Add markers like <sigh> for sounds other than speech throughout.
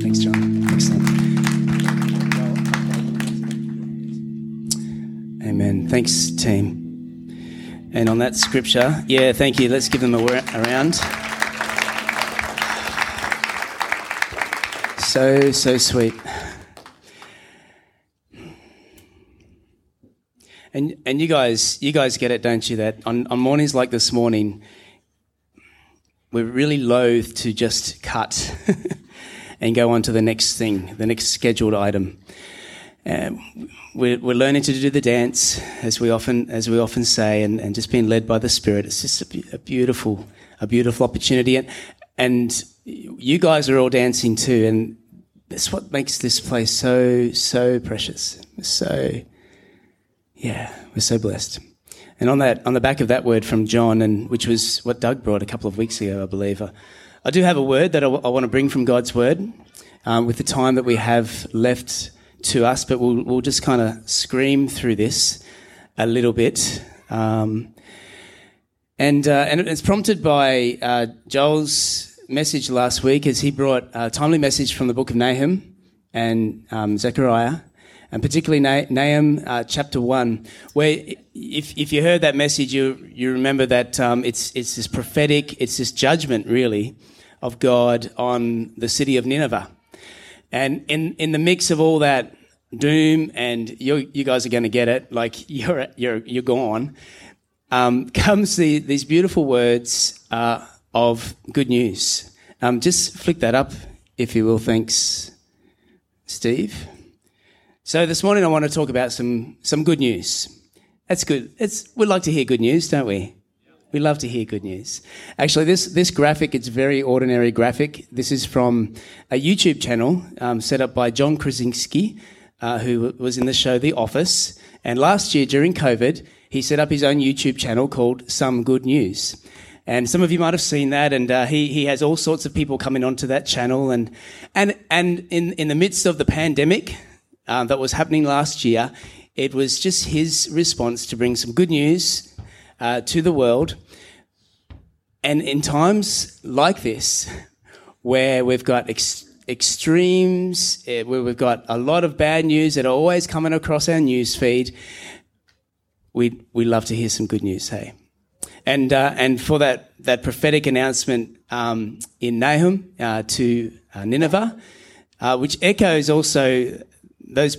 Thanks, John. Excellent. Amen. Thanks, team. And on that scripture, yeah, thank you. Let's give them a, round. So, so sweet. And, and you guys, you guys get it, don't you? That on, on mornings like this morning, we're really loath to just cut <laughs> and go on to the next thing, the next scheduled item. Um, we're, we're, learning to do the dance, as we often as we often say, and, and just being led by the Spirit. It's just a, a, beautiful, a beautiful opportunity, and, and you guys are all dancing too, and that's what makes this place so so precious. So, yeah, we're so blessed. And on that, on the back of that word from John, and which was what Doug brought a couple of weeks ago, I believe. I, I do have a word that I, w- I want to bring from God's word um, with the time that we have left to us, but we'll, we'll just kind of scream through this a little bit. Um, and, uh, and it's prompted by uh, Joel's message last week as he brought a timely message from the book of Nahum and um, Zechariah, and particularly Nahum uh, chapter 1, where if, if you heard that message, you, you remember that um, it's, it's this prophetic, it's this judgment, really, of God on the city of Nineveh. And in, in the mix of all that doom, and you, you guys are going to get it, like <laughs> you're, you're, you're gone, um, <laughs> comes the, these beautiful words uh, of good news. Um, just flick that up, if you will. Thanks, Steve. So this morning I want to talk about some, some good news. That's good. It's, we like to hear good news, don't we? We love to hear good news. Actually, this, this graphic, it's very ordinary graphic. This is from a YouTube channel um, set up by John Krasinski, uh, who was in the show The Office. And last year during COVID, he set up his own YouTube channel called Some Good News. And some of you might have seen that, and uh, he he has all sorts of people coming onto that channel, and and and in in the midst of the pandemic uh, that was happening last year, it was just his response to bring some good news uh, to the world and in times like this, where we've got ex- extremes, eh, where we've got a lot of bad news that are always coming across our news feed, we we love to hear some good news. Hey, and uh, and for that that prophetic announcement um, in Nahum uh, to uh, Nineveh, uh, which echoes also those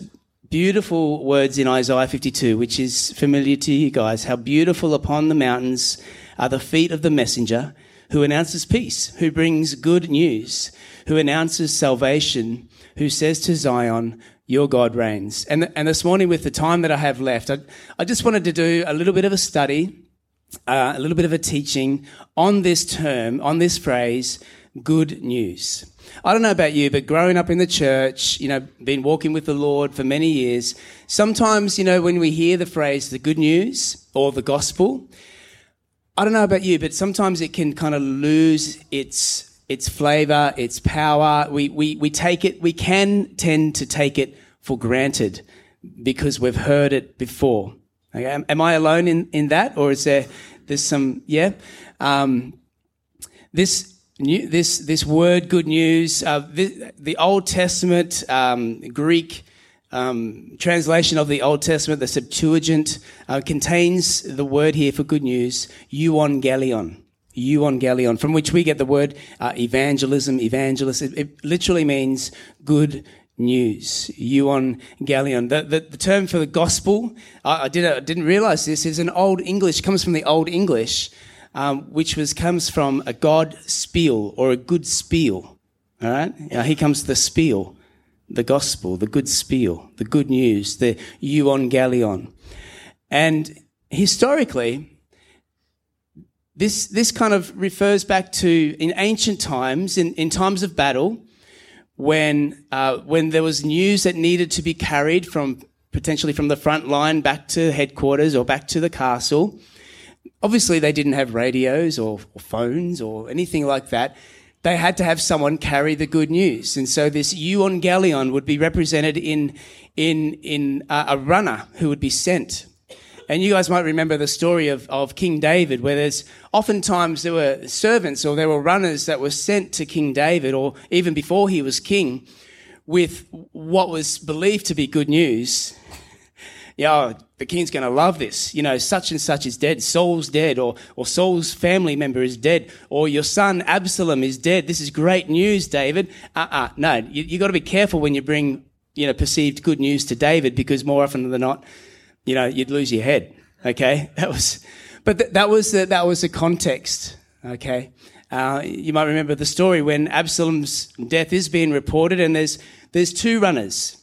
beautiful words in Isaiah 52, which is familiar to you guys. How beautiful upon the mountains are the feet of the messenger who announces peace, who brings good news, who announces salvation, who says to Zion, Your God reigns. And, and this morning, with the time that I have left, I, I just wanted to do a little bit of a study, uh, a little bit of a teaching on this term, on this phrase, good news. I don't know about you, but growing up in the church, you know, been walking with the Lord for many years, sometimes, you know, when we hear the phrase the good news or the gospel, I don't know about you, but sometimes it can kind of lose its its flavor, its power. We, we, we take it, we can tend to take it for granted because we've heard it before. Okay? Am, am I alone in, in that? Or is there, there's some, yeah? Um, this, new, this, this word, good news, uh, the, the Old Testament, um, Greek, um, translation of the Old Testament, the Septuagint, uh, contains the word here for good news, euangelion. Euangelion, from which we get the word uh, evangelism, evangelist. It, it, literally means good news. Euangelion. The, the, the term for the gospel, I, I, did, I didn't realize this, is an Old English, comes from the Old English, um, which was comes from a God spiel or a good spiel. All right? Now, here comes the spiel the gospel, the good spiel, the good news, the euangelion. And historically, this, this kind of refers back to in ancient times, in, in times of battle, when, uh, when there was news that needed to be carried from potentially from the front line back to headquarters or back to the castle. Obviously, they didn't have radios or, or phones or anything like that they had to have someone carry the good news. And so this euangelion would be represented in, in, in uh, a runner who would be sent. And you guys might remember the story of, of King David, where there's oftentimes there were servants or there were runners that were sent to King David, or even before he was king, with what was believed to be good news. Yeah, oh, the king's going to love this. You know, such and such is dead. Saul's dead, or, or Saul's family member is dead, or your son Absalom is dead. This is great news, David. Uh uh No, you, you got to be careful when you bring, you know, perceived good news to David because more often than not, you know, you'd lose your head. Okay, <laughs> that was, but th- that was the, that was the context. Okay, uh, you might remember the story when Absalom's death is being reported, and there's there's two runners,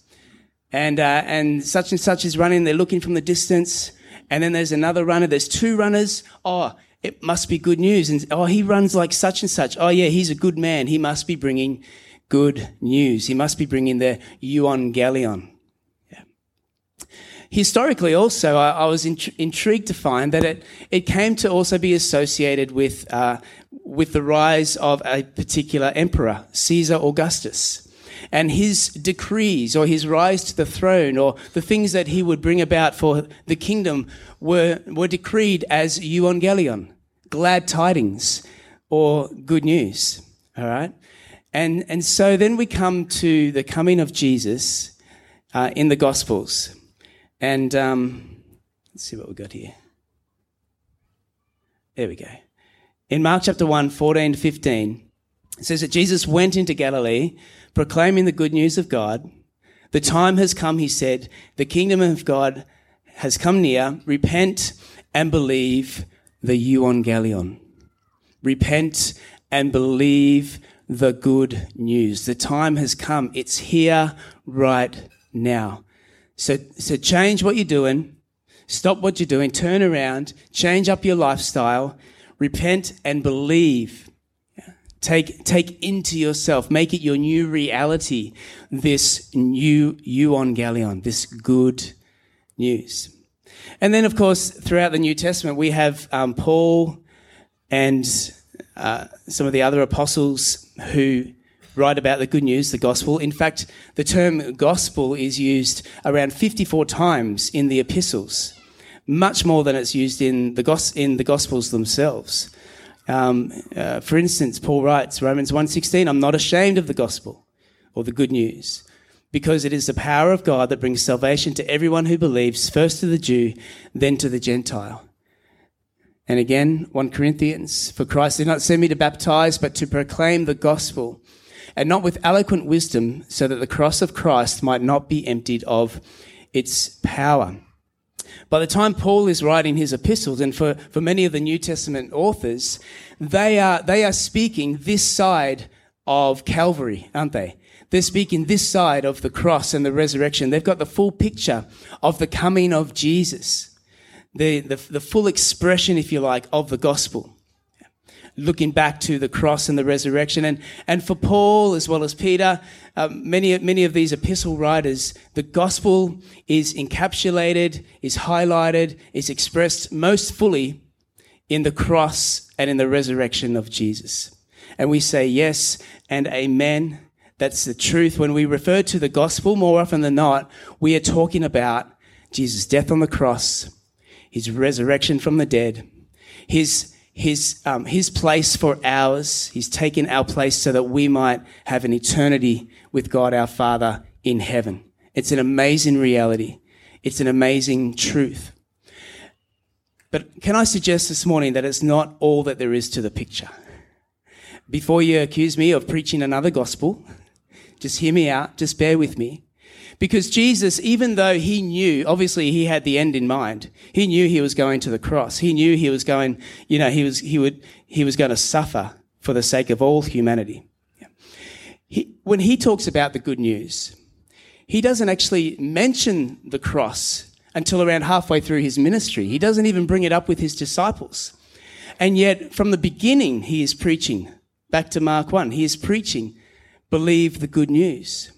and uh, and such and such is running. They're looking from the distance, and then there's another runner. There's two runners. Oh, it must be good news. And oh, he runs like such and such. Oh yeah, he's a good man. He must be bringing good news. He must be bringing the euangelion historically also, I, I was int- intrigued to find that it, it came to also be associated with, uh, with the rise of a particular emperor, Caesar Augustus. And his decrees or his rise to the throne or the things that he would bring about for the kingdom were, were decreed as euangelion, glad tidings or good news. All right. And, and so then we come to the coming of Jesus uh, in the Gospels. And um, let's see what we've got here. There we go. In Mark chapter 1, 14 to 15, it says that Jesus went into Galilee proclaiming the good news of God. The time has come, he said, the kingdom of God has come near. Repent and believe the euangelion. Repent and believe the good news. The time has come. It's here right now. So, so change what you're doing, stop what you're doing, turn around, change up your lifestyle, repent and believe. Take, take into yourself, make it your new reality, this new euangelion, this good news. And then, of course, throughout the New Testament, we have um, Paul and uh, some of the other apostles who write about the good news, the gospel. In fact, the term gospel is used around 54 times in the epistles, much more than it's used in the, gos- in the gospels themselves. Um, uh, for instance, Paul writes, Romans 1.16, I'm not ashamed of the gospel or the good news because it is the power of God that brings salvation to everyone who believes, first to the Jew, then to the Gentile. And again, 1 Corinthians, for Christ did not send me to baptize, but to proclaim the gospel and not with eloquent wisdom, so that the cross of Christ might not be emptied of its power. By the time Paul is writing his epistles, and for, for many of the New Testament authors, they are, they are speaking this side of Calvary, aren't they? They're speaking this side of the cross and the resurrection. They've got the full picture of the coming of Jesus, the, the, the full expression, if you like, of the gospel looking back to the cross and the resurrection. And, and for Paul, as well as Peter, um, many, many of these epistle writers, the gospel is encapsulated, is highlighted, is expressed most fully in the cross and in the resurrection of Jesus. And we say yes and amen. That's the truth. When we refer to the gospel, more often than not, we are talking about Jesus' death on the cross, his resurrection from the dead, his his, um, his place for ours. He's taken our place so that we might have an eternity with God our Father in heaven. It's an amazing reality. It's an amazing truth. But can I suggest this morning that it's not all that there is to the picture? Before you accuse me of preaching another gospel, just hear me out, just bear with me. Because Jesus, even though he knew, obviously he had the end in mind. He knew he was going to the cross. He knew he was going, you know, he was, he would, he was going to suffer for the sake of all humanity. He, when he talks about the good news, he doesn't actually mention the cross until around halfway through his ministry. He doesn't even bring it up with his disciples. And yet, from the beginning, he is preaching. Back to Mark 1, he is preaching, believe the good news.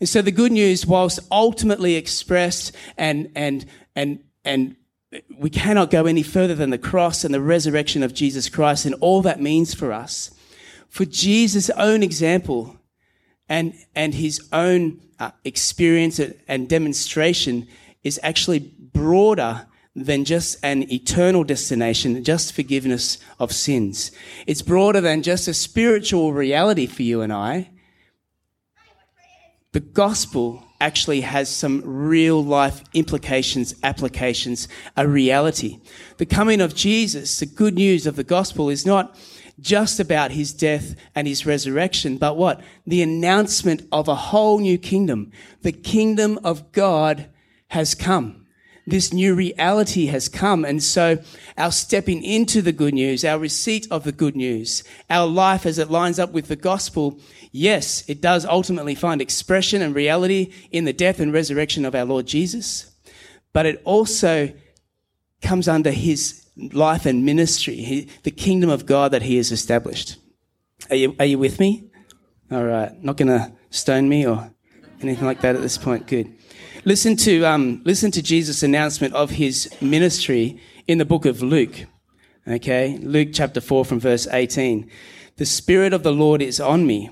And so the good news, whilst ultimately expressed and, and, and, and we cannot go any further than the cross and the resurrection of Jesus Christ and all that means for us. For Jesus' own example and, and his own uh, experience and demonstration is actually broader than just an eternal destination, just forgiveness of sins. It's broader than just a spiritual reality for you and I. The gospel actually has some real life implications, applications, a reality. The coming of Jesus, the good news of the gospel is not just about his death and his resurrection, but what? The announcement of a whole new kingdom. The kingdom of God has come. This new reality has come. And so our stepping into the good news, our receipt of the good news, our life as it lines up with the gospel, yes, it does ultimately find expression and reality in the death and resurrection of our Lord Jesus. But it also comes under his life and ministry, the kingdom of God that he has established. Are you, are you with me? All right. Not going to stone me or anything like that at this point. Good. Listen to, um, listen to Jesus' announcement of his ministry in the book of Luke. Okay. Luke chapter 4 from verse 18. The Spirit of the Lord is on me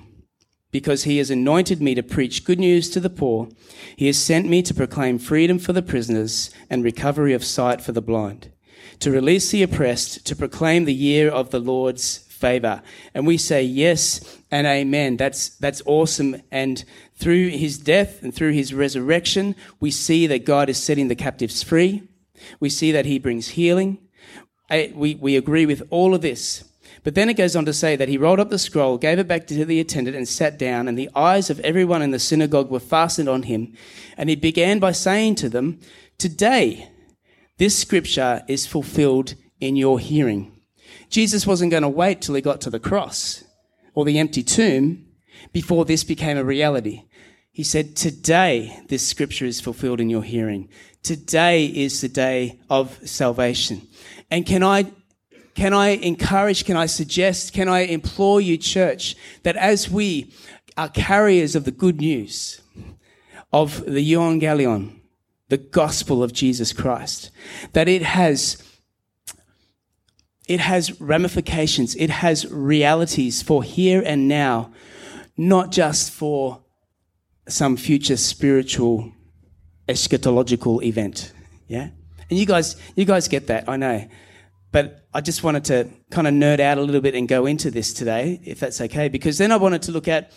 because he has anointed me to preach good news to the poor. He has sent me to proclaim freedom for the prisoners and recovery of sight for the blind to release the oppressed, to proclaim the year of the Lord's favor. And we say yes and amen. That's, that's awesome. And through his death and through his resurrection, we see that God is setting the captives free. We see that he brings healing. We, we agree with all of this. But then it goes on to say that he rolled up the scroll, gave it back to the attendant, and sat down, and the eyes of everyone in the synagogue were fastened on him. And he began by saying to them, Today, this scripture is fulfilled in your hearing. Jesus wasn't going to wait till he got to the cross or the empty tomb before this became a reality. He said, Today this scripture is fulfilled in your hearing. Today is the day of salvation. And can I, can I encourage, can I suggest, can I implore you, church, that as we are carriers of the good news of the Euangelion, the gospel of Jesus Christ. That it has it has ramifications, it has realities for here and now, not just for some future spiritual eschatological event. Yeah? And you guys you guys get that, I know. But I just wanted to kind of nerd out a little bit and go into this today, if that's okay, because then I wanted to look at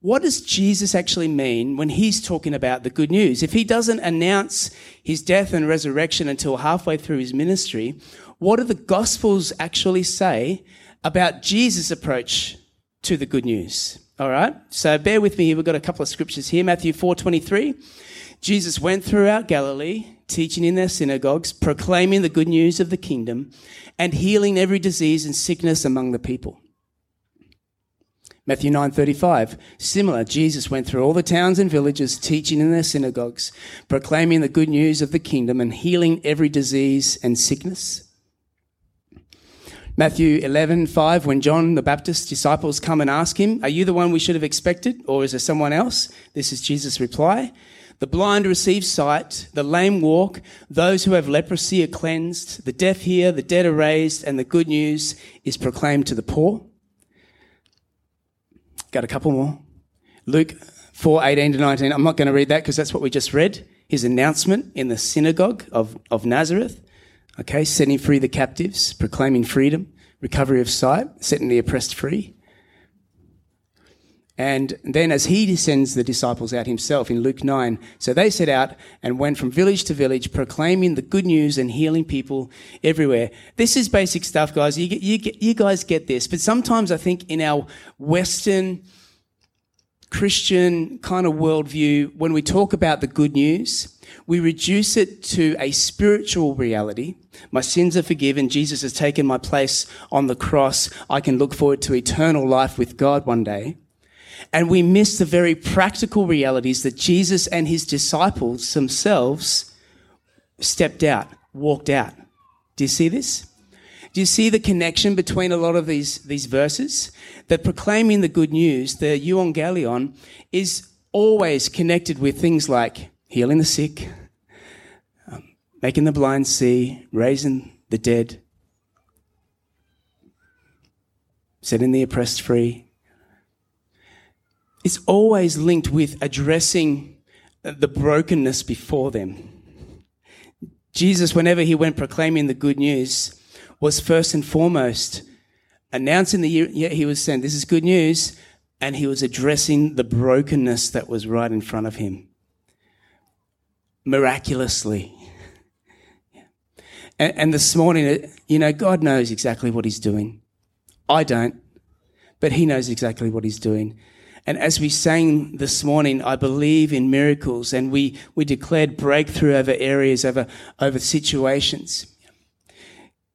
what does Jesus actually mean when he's talking about the good news? If he doesn't announce his death and resurrection until halfway through his ministry, what do the Gospels actually say about Jesus' approach to the good news? All right. So bear with me. We've got a couple of scriptures here. Matthew 4:23. Jesus went throughout Galilee, teaching in their synagogues, proclaiming the good news of the kingdom, and healing every disease and sickness among the people. Matthew 9:35 similar Jesus went through all the towns and villages teaching in their synagogues proclaiming the good news of the kingdom and healing every disease and sickness Matthew 11:5 when John the Baptist's disciples come and ask him are you the one we should have expected or is there someone else this is Jesus reply the blind receive sight, the lame walk, those who have leprosy are cleansed, the deaf hear, the dead are raised, and the good news is proclaimed to the poor. Got a couple more. Luke 4 18 to 19. I'm not going to read that because that's what we just read. His announcement in the synagogue of, of Nazareth. Okay, setting free the captives, proclaiming freedom, recovery of sight, setting the oppressed free. And then as he sends the disciples out himself in Luke 9, so they set out and went from village to village proclaiming the good news and healing people everywhere. This is basic stuff, guys. You, you, you guys get this. But sometimes I think in our Western Christian kind of worldview, when we talk about the good news, we reduce it to a spiritual reality. My sins are forgiven. Jesus has taken my place on the cross. I can look forward to eternal life with God one day and we miss the very practical realities that Jesus and his disciples themselves stepped out, walked out. Do you see this? Do you see the connection between a lot of these, these verses? That proclaiming the good news, the euangelion, is always connected with things like healing the sick, um, making the blind see, raising the dead, setting the oppressed free, is always linked with addressing the brokenness before them. Jesus, whenever he went proclaiming the good news, was first and foremost announcing the yeah, he was saying, This is good news. And he was addressing the brokenness that was right in front of him. Miraculously. And, and this morning, you know, God knows exactly what he's doing. I don't, but he knows exactly what he's doing. And as we sang this morning, I believe in miracles and we, we declared breakthrough over areas, over, over situations.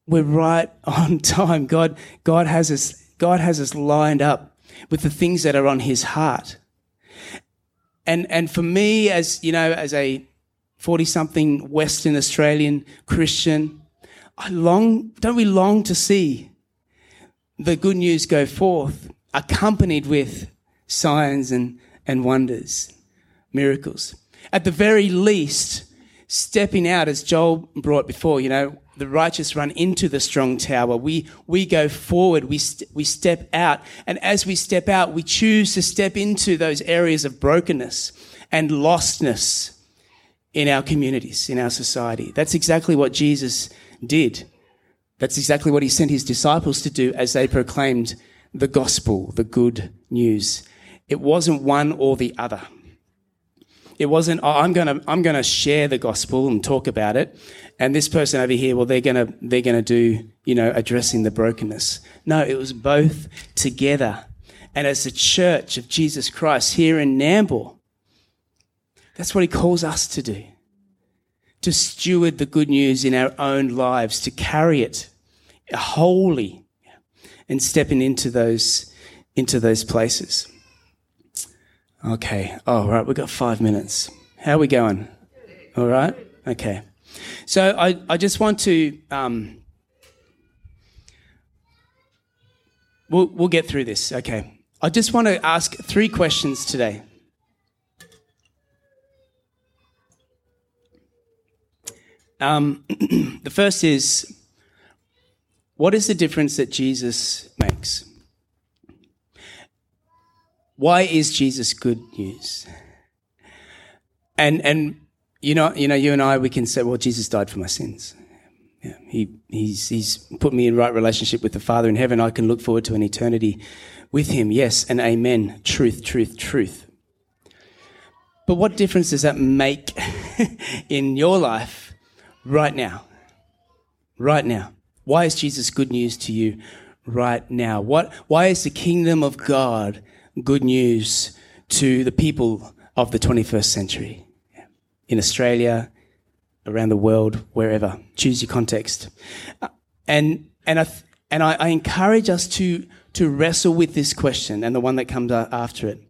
We're right <laughs> on time. God, God has us, God has us lined up with the things that are on his heart. And, and for me, as, you know, as a 40 something Western Australian Christian, I long, don't we long to see the good news go forth accompanied with signs and, and wonders, miracles. At the very least, stepping out, as Joel brought before, you know, the righteous run into the strong tower. We, we go forward, we, st- we step out. And as we step out, we choose to step into those areas of brokenness and lostness in our communities, in our society. That's exactly what Jesus did. That's exactly what he sent his disciples to do as they proclaimed the gospel, the good news. It wasn't one or the other. It wasn't, oh, I'm gonna, I'm gonna share the gospel and talk about it. And this person over here, well, they're gonna, they're gonna do, you know, addressing the brokenness. No, it was both together. And as the church of Jesus Christ here in Nambour, that's what he calls us to do. To steward the good news in our own lives, to carry it wholly and stepping into those, into those places. Okay. All right. We've got five minutes. How are we going? All right. Okay. So I, I just want to, um, we'll, we'll get through this. Okay. I just want to ask three questions today. Um, <clears throat> the first is, what is the difference that Jesus makes? Why is Jesus good news? And and you know, you know, you and I, we can say, well, Jesus died for my sins. Yeah, he he's he's put me in right relationship with the Father in heaven. I can look forward to an eternity with Him. Yes, and Amen. Truth, truth, truth. But what difference does that make <laughs> in your life right now? Right now. Why is Jesus good news to you right now? What? Why is the kingdom of God good news to the people of the 21st century in Australia, around the world, wherever. Choose your context. Uh, and, and, I, and I, I encourage us to, to wrestle with this question and the one that comes after it.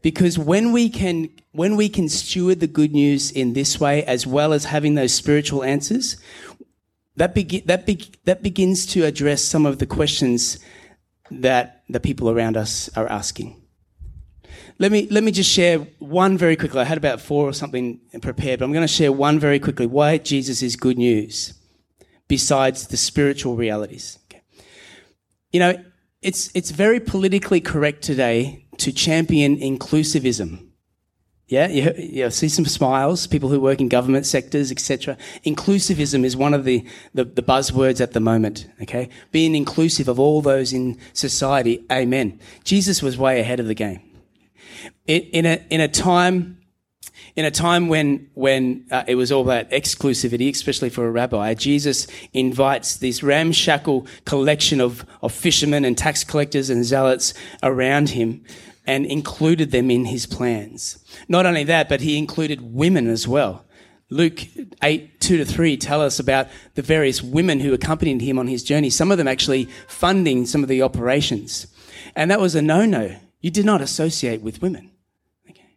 Because when we can, when we can steward the good news in this way, as well as having those spiritual answers, that, be, that, be, that begins to address some of the questions that the people around us are asking. Let me, let me just share one very quickly. I had about four or something prepared, but I'm going to share one very quickly why Jesus is good news besides the spiritual realities. Okay. You know, it's, it's very politically correct today to champion inclusivism. Yeah, you, you see some smiles, people who work in government sectors, etc. Inclusivism is one of the, the, the, buzzwords at the moment, okay? Being inclusive of all those in society, amen. Jesus was way ahead of the game in a in a time in a time when when uh, it was all about exclusivity, especially for a rabbi, Jesus invites this ramshackle collection of, of fishermen and tax collectors and zealots around him and included them in his plans. Not only that, but he included women as well. Luke 8, 2 to 3 tell us about the various women who accompanied him on his journey, some of them actually funding some of the operations. And that was a no-no. You did not associate with women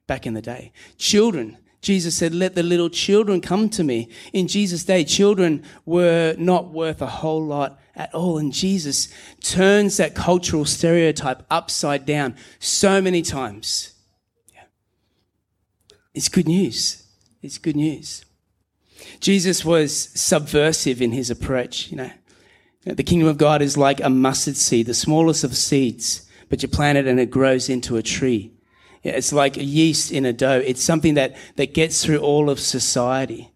back in the day. Children, Jesus said, let the little children come to me. In Jesus' day, children were not worth a whole lot at all. And Jesus turns that cultural stereotype upside down so many times. Yeah. It's good news. It's good news. Jesus was subversive in his approach, you know. The kingdom of God is like a mustard seed, the smallest of seeds but you plant it and it grows into a tree. It's like yeast in a dough. It's something that, that gets through all of society.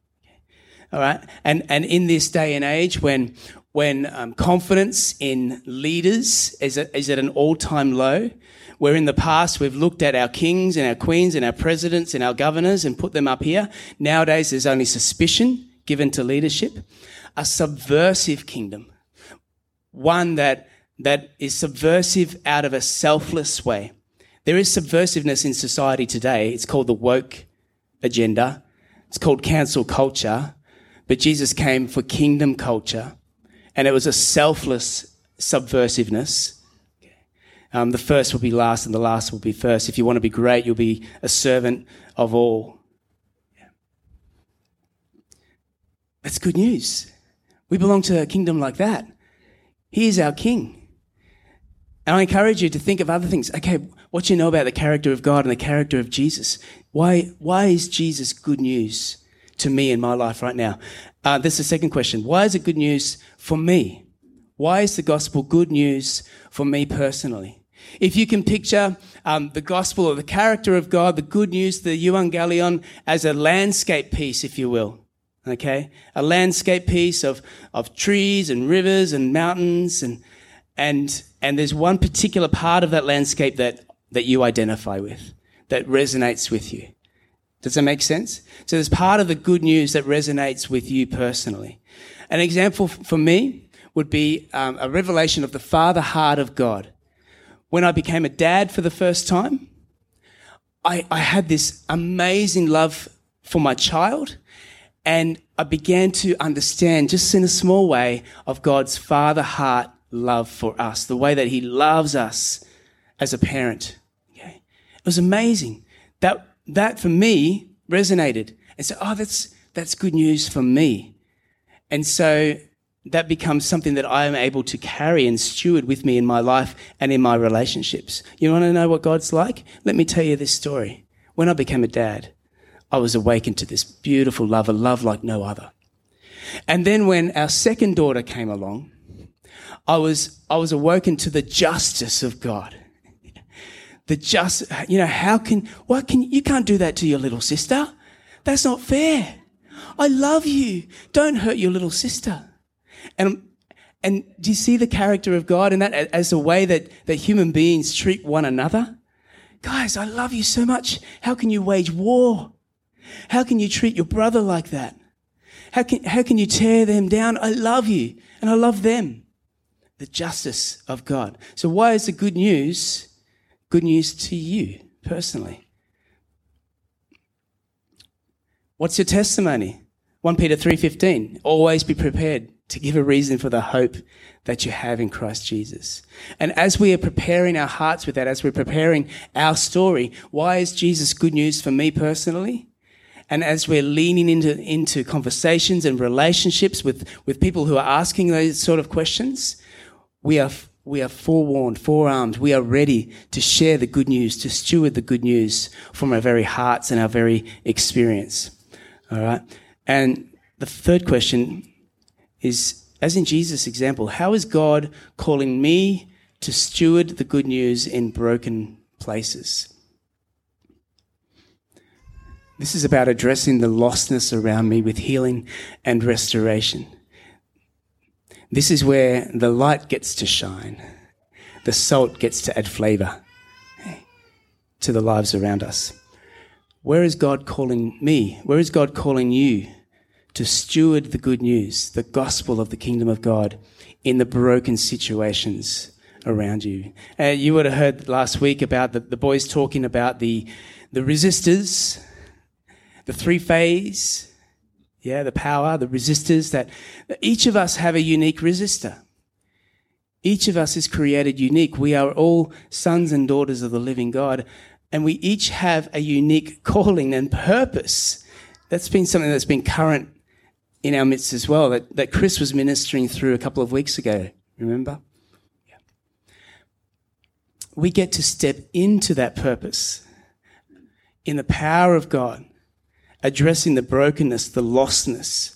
All right. And, and in this day and age when, when um, confidence in leaders is at, is at an all time low, where in the past we've looked at our kings and our queens and our presidents and our governors and put them up here. Nowadays there's only suspicion given to leadership. A subversive kingdom. One that, that is subversive out of a selfless way. There is subversiveness in society today. It's called the woke agenda. It's called cancel culture. But Jesus came for kingdom culture. And it was a selfless subversiveness um, the first will be last and the last will be first. If you want to be great, you'll be a servant of all. That's good news. We belong to a kingdom like that. He is our king. And I encourage you to think of other things. Okay, what do you know about the character of God and the character of Jesus? Why, why is Jesus good news to me in my life right now? Uh, that's the second question. Why is it good news for me? Why is the gospel good news for me personally? If you can picture um, the gospel or the character of God, the good news, the euangelion, as a landscape piece, if you will. Okay? A landscape piece of, of trees and rivers and mountains and, and, and there's one particular part of that landscape that, that you identify with, that resonates with you. Does that make sense? So there's part of the good news that resonates with you personally. An example for me would be um, a revelation of the father heart of God when I became a dad for the first time, I, I had this amazing love for my child. And I began to understand, just in a small way, of God's father heart love for us, the way that He loves us as a parent. Okay. It was amazing. That, that for me resonated. And so, oh, that's, that's good news for me. And so that becomes something that I am able to carry and steward with me in my life and in my relationships. You want to know what God's like? Let me tell you this story. When I became a dad, I was awakened to this beautiful love, a love like no other. And then when our second daughter came along, I was, I was awoken to the justice of God. The just, you know, how can, what can, you can't do that to your little sister. That's not fair. I love you. Don't hurt your little sister. And, and do you see the character of God in that as a way that, that human beings treat one another? Guys, I love you so much. How can you wage war? How can you treat your brother like that? How can, how can you tear them down? I love you and I love them. The justice of God. So why is the good news good news to you personally? What's your testimony? 1 Peter 3:15. Always be prepared to give a reason for the hope that you have in Christ Jesus. And as we are preparing our hearts with that, as we're preparing our story, why is Jesus good news for me personally? And as we're leaning into, into conversations and relationships with, with people who are asking those sort of questions, we are, we are forewarned, forearmed. We are ready to share the good news, to steward the good news from our very hearts and our very experience. All right. And the third question is, as in Jesus' example, how is God calling me to steward the good news in broken places? This is about addressing the lostness around me with healing and restoration. This is where the light gets to shine, the salt gets to add flavor to the lives around us. Where is God calling me? Where is God calling you to steward the good news, the gospel of the kingdom of God in the broken situations around you. Uh, you would have heard last week about the, the boys talking about the, the resistors, the three phase, yeah, the power, the resistors that each of us have a unique resistor. Each of us is created unique. We are all sons and daughters of the living God, and we each have a unique calling and purpose. That's been something that's been current in our midst as well that, that Chris was ministering through a couple of weeks ago. Remember? Yeah. We get to step into that purpose in the power of God, addressing the brokenness, the lostness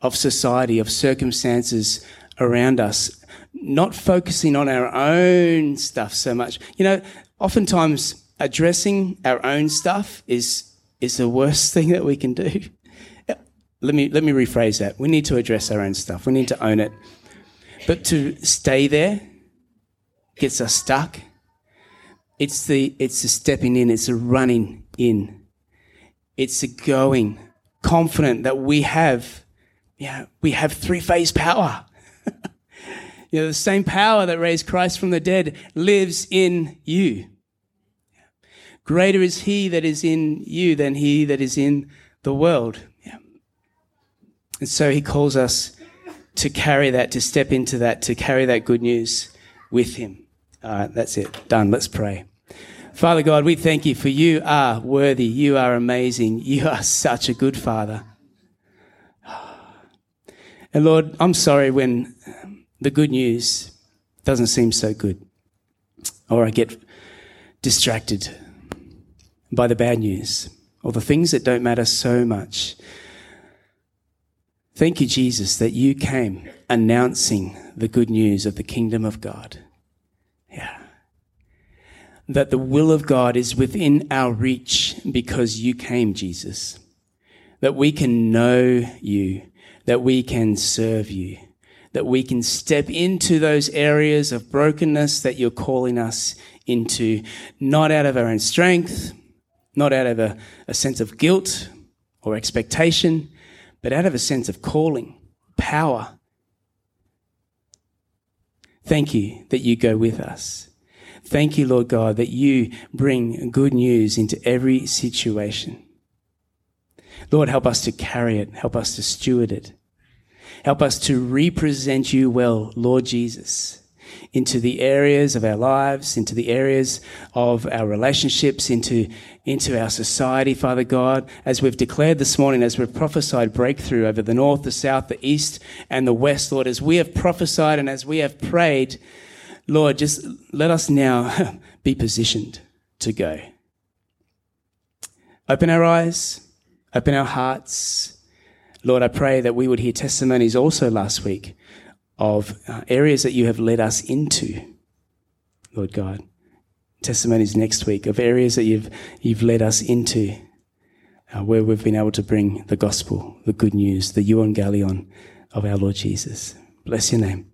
of society, of circumstances around us, not focusing on our own stuff so much. You know, oftentimes addressing our own stuff is, is the worst <laughs> thing that we can do let me, let me rephrase that. We need to address our own stuff. We need to own it. But to stay there gets us stuck. It's the, it's the stepping in. It's the running in. It's a going confident that we have, yeah, we have three phase power. <laughs> you know, the same power that raised Christ from the dead lives in you. Greater is he that is in you than he that is in the world. Yeah. And so he calls us to carry that, to step into that, to carry that good news with him. All right, that's it. Done. Let's pray. Father God, we thank you for you are worthy. You are amazing. You are such a good Father. And Lord, I'm sorry when the good news doesn't seem so good, or I get distracted by the bad news, or the things that don't matter so much. Thank you, Jesus, that you came announcing the good news of the kingdom of God. That the will of God is within our reach because you came, Jesus. That we can know you, that we can serve you, that we can step into those areas of brokenness that you're calling us into, not out of our own strength, not out of a, a sense of guilt or expectation, but out of a sense of calling, power. Thank you that you go with us. Thank you, Lord God, that you bring good news into every situation. Lord, help us to carry it. Help us to steward it. Help us to represent you well, Lord Jesus into the areas of our lives, into the areas of our relationships, into, into our society, Father God, as we've declared this morning, as we've prophesied breakthrough over the north, the south, the east, and the west, Lord, as we have prophesied and as we have prayed, Lord, just let us now <laughs> be positioned to go. Open our eyes, open our hearts. Lord, I pray that we would hear testimonies also last week of uh, areas that you have led us into, Lord God. Testimonies next week of areas that you've, you've led us into uh, where we've been able to bring the gospel, the good news, the euangelion of our Lord Jesus. Bless your name.